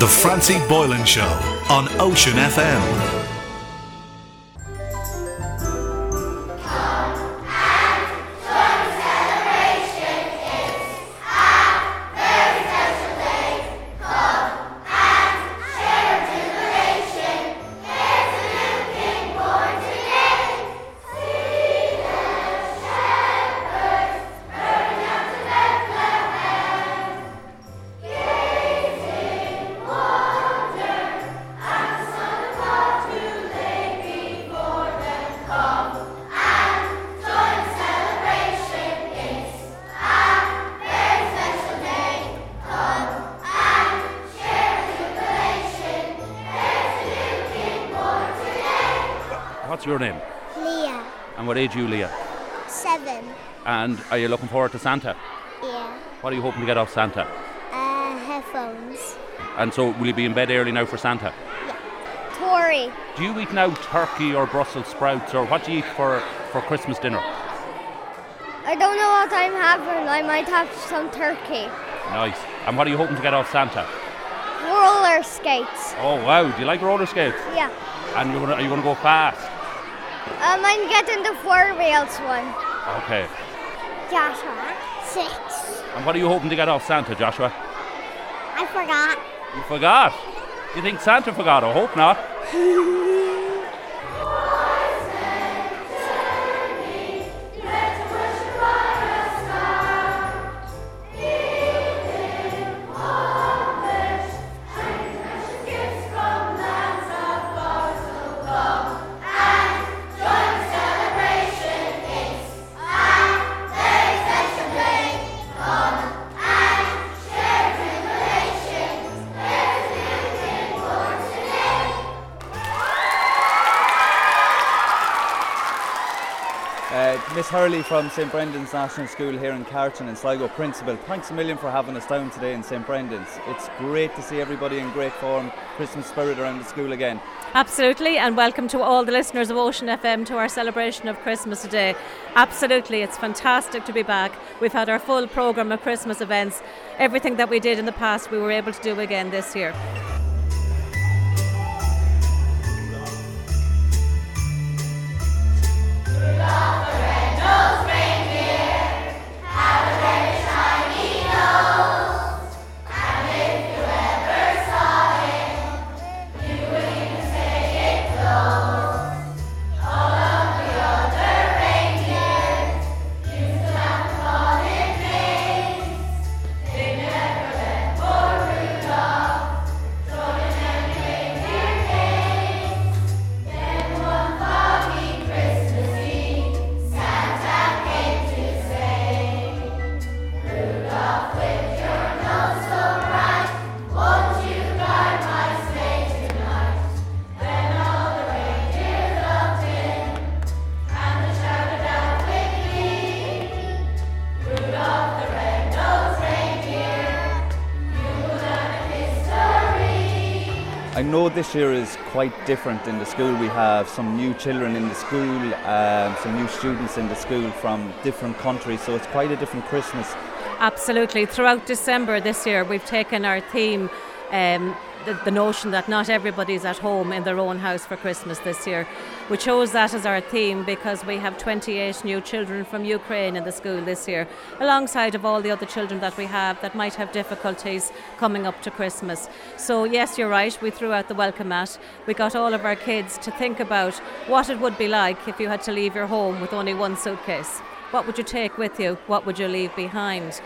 The Francie Boylan Show on Ocean FM. What's your name? Leah, And what age are you, Leah? seven. And are you looking forward to Santa? Yeah. What are you hoping to get off Santa? Uh, headphones. And so, will you be in bed early now for Santa? Yeah. Tori. Do you eat now turkey or Brussels sprouts, or what do you eat for, for Christmas dinner? I don't know what I'm having. I might have some turkey. Nice. And what are you hoping to get off Santa? Roller skates. Oh wow, do you like roller skates? Yeah. And you're gonna, are you going to go fast? Um, I'm getting the four wheels one. Okay. Joshua. Six. And what are you hoping to get off Santa, Joshua? I forgot. You forgot. You think Santa forgot? I hope not. Hurley from St Brendan's National School here in Cartron and Sligo Principal. Thanks a million for having us down today in St Brendan's. It's great to see everybody in great form, Christmas spirit around the school again. Absolutely, and welcome to all the listeners of Ocean FM to our celebration of Christmas today. Absolutely, it's fantastic to be back. We've had our full programme of Christmas events. Everything that we did in the past, we were able to do again this year. I know this year is quite different in the school. We have some new children in the school, um, some new students in the school from different countries, so it's quite a different Christmas. Absolutely. Throughout December this year, we've taken our theme, um, the, notion that not everybody's at home in their own house for Christmas this year. We chose that as our theme because we have 28 new children from Ukraine in the school this year, alongside of all the other children that we have that might have difficulties coming up to Christmas. So yes, you're right. We threw out the welcome mat. We got all of our kids to think about what it would be like if you had to leave your home with only one suitcase. What would you take with you? What would you leave behind?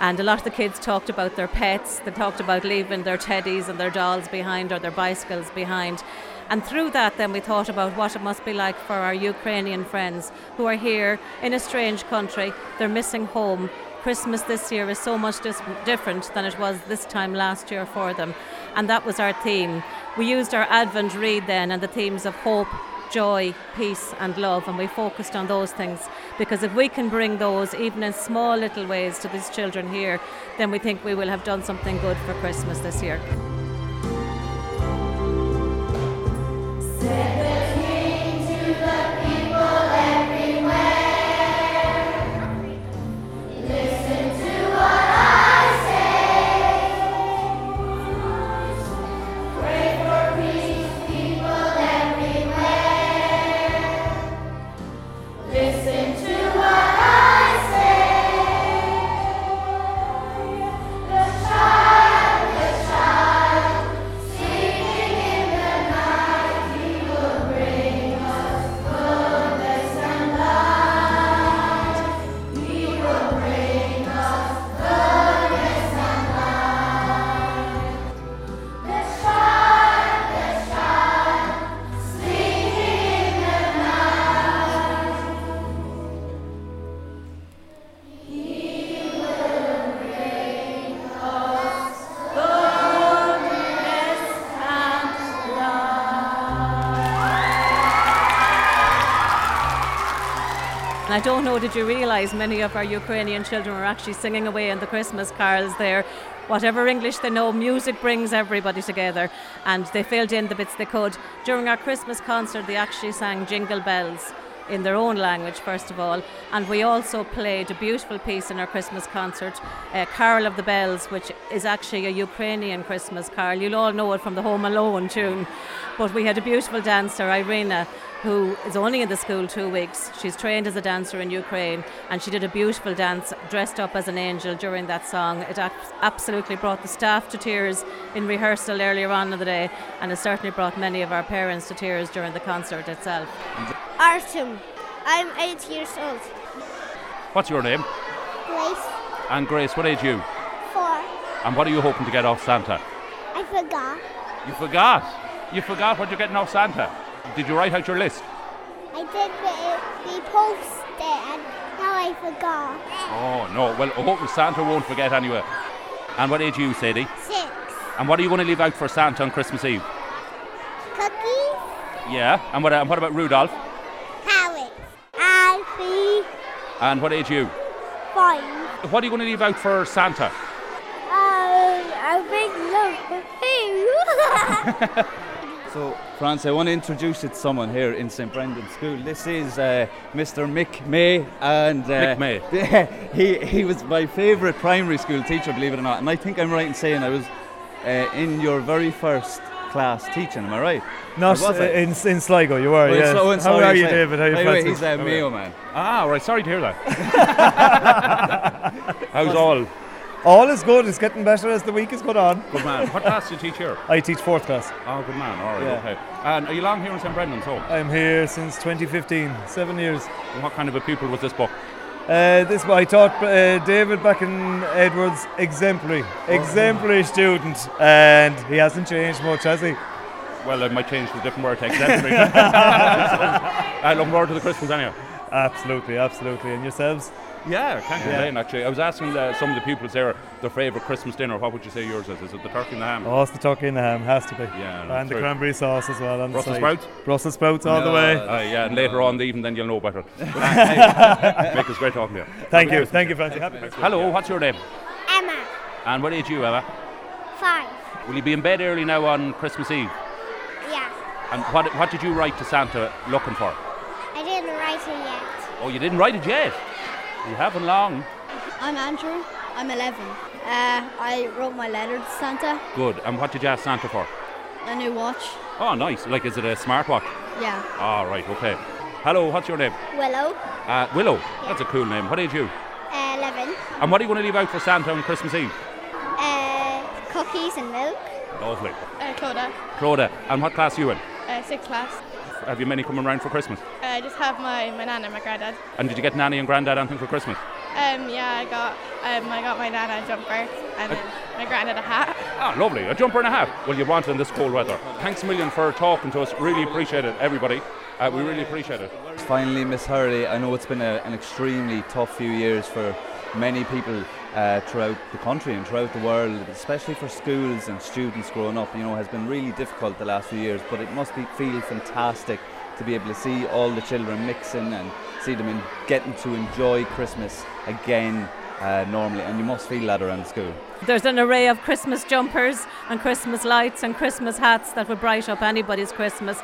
And a lot of the kids talked about their pets, they talked about leaving their teddies and their dolls behind or their bicycles behind. And through that, then we thought about what it must be like for our Ukrainian friends who are here in a strange country. They're missing home. Christmas this year is so much dis- different than it was this time last year for them. And that was our theme. We used our Advent wreath then and the themes of hope, joy, peace, and love, and we focused on those things because if we can bring those, even in small little ways, to these children here, then we think we will have done something good for Christmas this year. And I don't know, did you realise many of our Ukrainian children were actually singing away in the Christmas carols there? Whatever English they know, music brings everybody together, and they filled in the bits they could. During our Christmas concert, they actually sang Jingle Bells in their own language, first of all. And we also played a beautiful piece in our Christmas concert, uh, Carol of the Bells, which is actually a Ukrainian Christmas carol. You'll all know it from the Home Alone tune. But we had a beautiful dancer, Irina, who is only in the school two weeks. She's trained as a dancer in Ukraine, and she did a beautiful dance dressed up as an angel during that song. It absolutely brought the staff to tears in rehearsal earlier on in the day, and it certainly brought many of our parents to tears during the concert itself. Artem. I'm eight years old. What's your name? Grace. And Grace, what age are you? Four. And what are you hoping to get off Santa? I forgot. You forgot? You forgot what you're getting off Santa? Did you write out your list? I did, but it, we posted it and now I forgot. Oh, no. Well, I hope Santa won't forget anyway. And what age are you, Sadie? Six. And what are you going to leave out for Santa on Christmas Eve? Cookies. Yeah. And what, and what about Rudolph? Carrots. Alfie. And what age are you? Five. What are you going to leave out for Santa? Um, a big lump of food. So, France, I want to introduce you to someone here in St Brendan's School. This is uh, Mr. Mick May, and uh, Mick May. he he was my favourite primary school teacher, believe it or not. And I think I'm right in saying I was uh, in your very first class teaching. Am I right? Not was I? uh, in, in Sligo, you were, Oh, in yes. Slo- in How are you. David? How are you, Anyway, Francis? he's a Mayo man. Ah, right. Sorry to hear that. How's all? All is good. It's getting better as the week has gone on. Good man. What class do you teach here? I teach fourth class. Oh, good man. All right, Yeah. okay. And are you long here in St Brendan's home? I'm here since 2015, seven years. And what kind of a pupil was this book? Uh, this I taught uh, David back in Edwards exemplary, Oh. exemplary student, and he hasn't changed much, has he? Well, I might change the different word to exemplary. I look forward to the Christmas anyway. Absolutely, absolutely. And yourselves? Yeah, can't complain actually. I was asking uh, some of the pupils there their favourite Christmas dinner. What would you say yours is? Is it the turkey and the ham? Oh, it's the turkey and the ham, has to be. Yeah, and the true. cranberry sauce as well. On Brussels the sprouts? Brussels sprouts all the way. Uh, yeah, and later on in the evening, then you'll know better. Mick, it's great talking to you. Thank you, thank you, Francie. Happy Hello, what's your name? Emma. And what age are you, Emma? Five. Will you be in bed early now on Christmas Eve? Yeah. And what, what did you write to Santa looking for? I didn't write it yet. Oh, you didn't write it yet? You haven't long. I'm Andrew. I'm 11. Uh, I wrote my letter to Santa. Good. And what did you ask Santa for? A new watch. Oh, nice. Like, is it a smartwatch? Yeah. All right, okay. Hello, what's your name? Willow. Uh, Willow. That's a cool name. What age are you? Uh, Eleven. And what are you going to leave out for Santa on Christmas Eve? Uh, cookies and milk. Lovely. Uh, Clodagh, Clodagh. And what class are you in? uh, sixth class. Have you many coming round for Christmas? Uh, I just have my, my nan and my granddad. And did you get Nanny and Grandad anything for Christmas? Um, yeah, I got um, I got my nan a jumper and then my granddad a hat. Ah, lovely. A jumper and a hat. Well, you want it in this cold weather. Thanks a million for talking to us. Really appreciate it, everybody. Uh, we really appreciate it. Finally, Miss Hurley, I know it's been a, an extremely tough few years for many people uh, throughout the country and throughout the world, especially for schools and students growing up. You know, has been really difficult the last few years, but it must be feel fantastic to be able to see all the children mixing and see them in, getting to enjoy Christmas again uh, normally, and you must feel that around school. There's an array of Christmas jumpers and Christmas lights and Christmas hats that would bright up anybody's Christmas.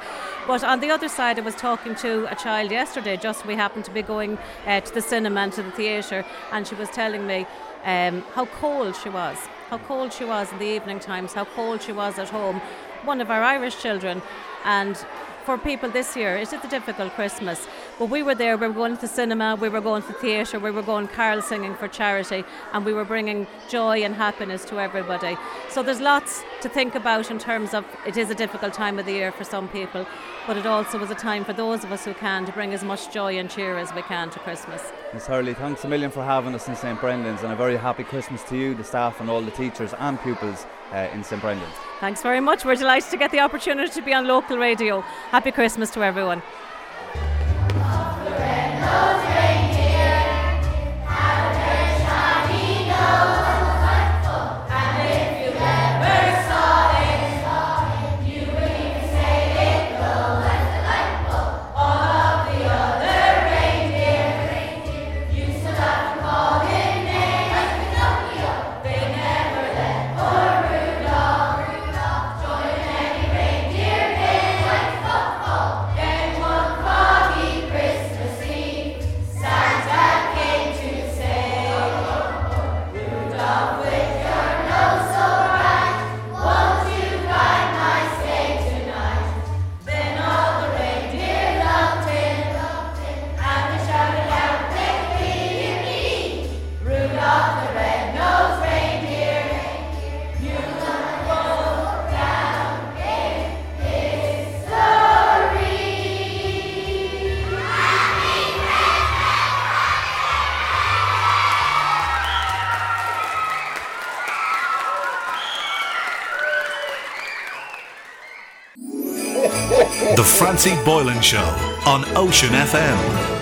But on the other side, I was talking to a child yesterday, just we happened to be going uh, to the cinema and to the theatre, and she was telling me um, how cold she was, how cold she was in the evening times, how cold she was at home. One of our Irish children, and for people this year, it is a difficult Christmas. But we were there, we were going to the cinema, we were going to the theatre, we were going carol singing for charity, and we were bringing joy and happiness to everybody. So there's lots to think about in terms of it is a difficult time of the year for some people, but it also is a time for those of us who can to bring as much joy and cheer as we can to Christmas. Miss Hurley, thanks a million for having us in St Brendan's, and a very happy Christmas to you, the staff, and all the teachers and pupils uh, in St Brendan's. Thanks very much. We're delighted to get the opportunity to be on local radio. Happy Christmas to everyone. 아, 나 The Francie Boylan Show on Ocean FM.